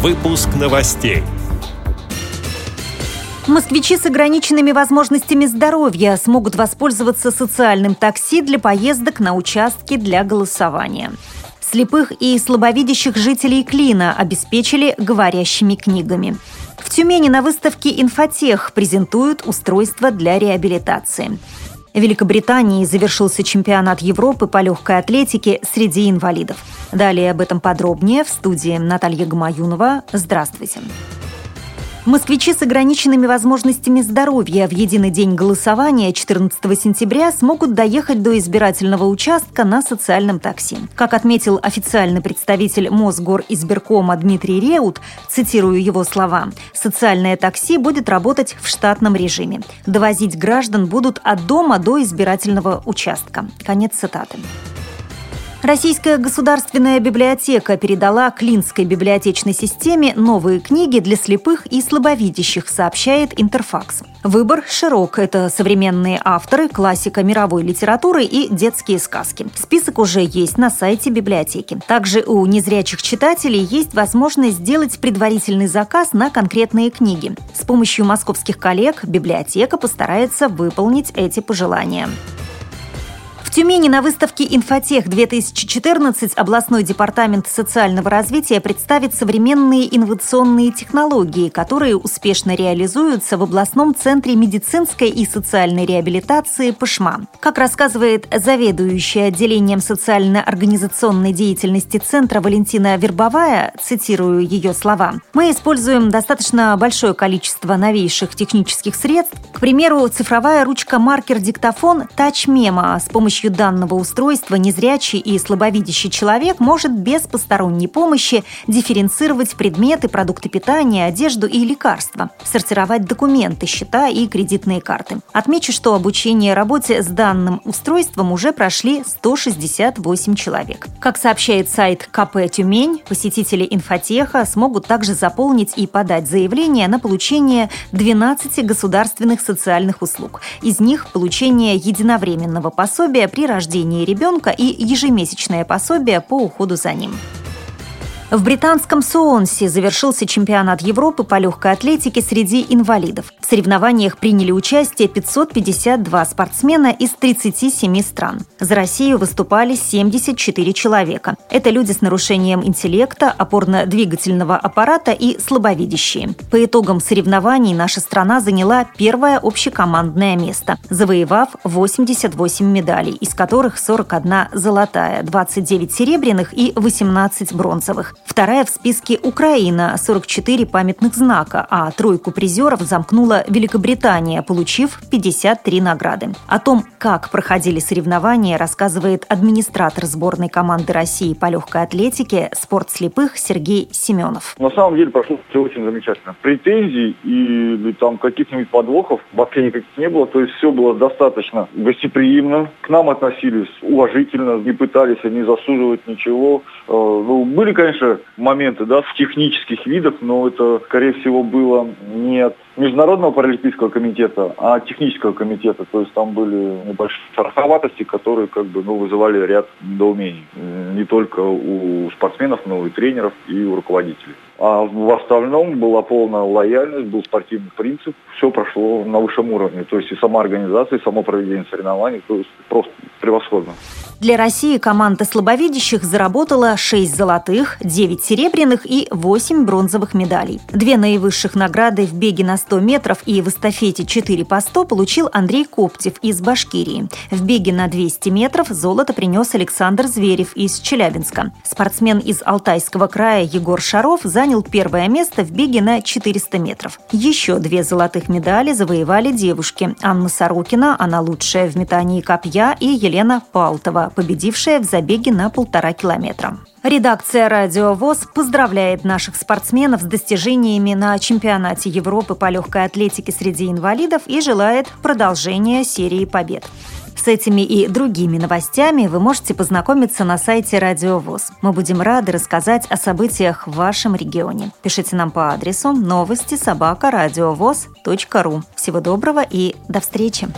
Выпуск новостей. Москвичи с ограниченными возможностями здоровья смогут воспользоваться социальным такси для поездок на участки для голосования. Слепых и слабовидящих жителей Клина обеспечили говорящими книгами. В Тюмени на выставке «Инфотех» презентуют устройства для реабилитации. В Великобритании завершился чемпионат Европы по легкой атлетике среди инвалидов. Далее об этом подробнее в студии Наталья Гамаюнова. Здравствуйте. Москвичи с ограниченными возможностями здоровья в единый день голосования 14 сентября смогут доехать до избирательного участка на социальном такси. Как отметил официальный представитель Мосгор избиркома Дмитрий Реут, цитирую его слова, «социальное такси будет работать в штатном режиме. Довозить граждан будут от дома до избирательного участка». Конец цитаты. Российская государственная библиотека передала Клинской библиотечной системе новые книги для слепых и слабовидящих, сообщает Интерфакс. Выбор широк. Это современные авторы, классика мировой литературы и детские сказки. Список уже есть на сайте библиотеки. Также у незрячих читателей есть возможность сделать предварительный заказ на конкретные книги. С помощью московских коллег библиотека постарается выполнить эти пожелания. Тюмени на выставке «Инфотех-2014» областной департамент социального развития представит современные инновационные технологии, которые успешно реализуются в областном центре медицинской и социальной реабилитации ПШМА. Как рассказывает заведующая отделением социально-организационной деятельности центра Валентина Вербовая, цитирую ее слова, «Мы используем достаточно большое количество новейших технических средств, к примеру, цифровая ручка-маркер-диктофон TouchMemo, с помощью помощью данного устройства незрячий и слабовидящий человек может без посторонней помощи дифференцировать предметы, продукты питания, одежду и лекарства, сортировать документы, счета и кредитные карты. Отмечу, что обучение работе с данным устройством уже прошли 168 человек. Как сообщает сайт КП «Тюмень», посетители инфотеха смогут также заполнить и подать заявление на получение 12 государственных социальных услуг. Из них получение единовременного пособия при рождении ребенка и ежемесячное пособие по уходу за ним. В британском Суонсе завершился чемпионат Европы по легкой атлетике среди инвалидов. В соревнованиях приняли участие 552 спортсмена из 37 стран. За Россию выступали 74 человека. Это люди с нарушением интеллекта, опорно-двигательного аппарата и слабовидящие. По итогам соревнований наша страна заняла первое общекомандное место, завоевав 88 медалей, из которых 41 золотая, 29 серебряных и 18 бронзовых. Вторая в списке Украина – 44 памятных знака, а тройку призеров замкнула Великобритания, получив 53 награды. О том, как проходили соревнования, рассказывает администратор сборной команды России по легкой атлетике «Спорт слепых» Сергей Семенов. На самом деле прошло все очень замечательно. Претензий или там каких-нибудь подвохов вообще никаких не было. То есть все было достаточно гостеприимно. К нам относились уважительно, не пытались не засуживать ничего. Э, ну, были, конечно, тоже моменты да, в технических видах, но это, скорее всего, было не от Международного паралимпийского комитета, а технического комитета. То есть там были небольшие шероховатости, которые как бы, ну, вызывали ряд недоумений. Не только у спортсменов, но и тренеров, и у руководителей. А в остальном была полная лояльность, был спортивный принцип. Все прошло на высшем уровне. То есть и сама организация, и само проведение соревнований. То есть просто превосходно. Для России команда слабовидящих заработала 6 золотых, 9 серебряных и 8 бронзовых медалей. Две наивысших награды в беге на 100 метров и в эстафете 4 по 100 получил Андрей Коптев из Башкирии. В беге на 200 метров золото принес Александр Зверев из Челябинска. Спортсмен из Алтайского края Егор Шаров занял первое место в беге на 400 метров. Еще две золотых медали завоевали девушки. Анна Сорокина, она лучшая в метании копья, и Елена Палтова, победившая в забеге на полтора километра. Редакция «Радио ВОЗ» поздравляет наших спортсменов с достижениями на чемпионате Европы по легкой атлетике среди инвалидов и желает продолжения серии побед. С этими и другими новостями вы можете познакомиться на сайте Радио ВОЗ. Мы будем рады рассказать о событиях в вашем регионе. Пишите нам по адресу новости собака ру. Всего доброго и до встречи!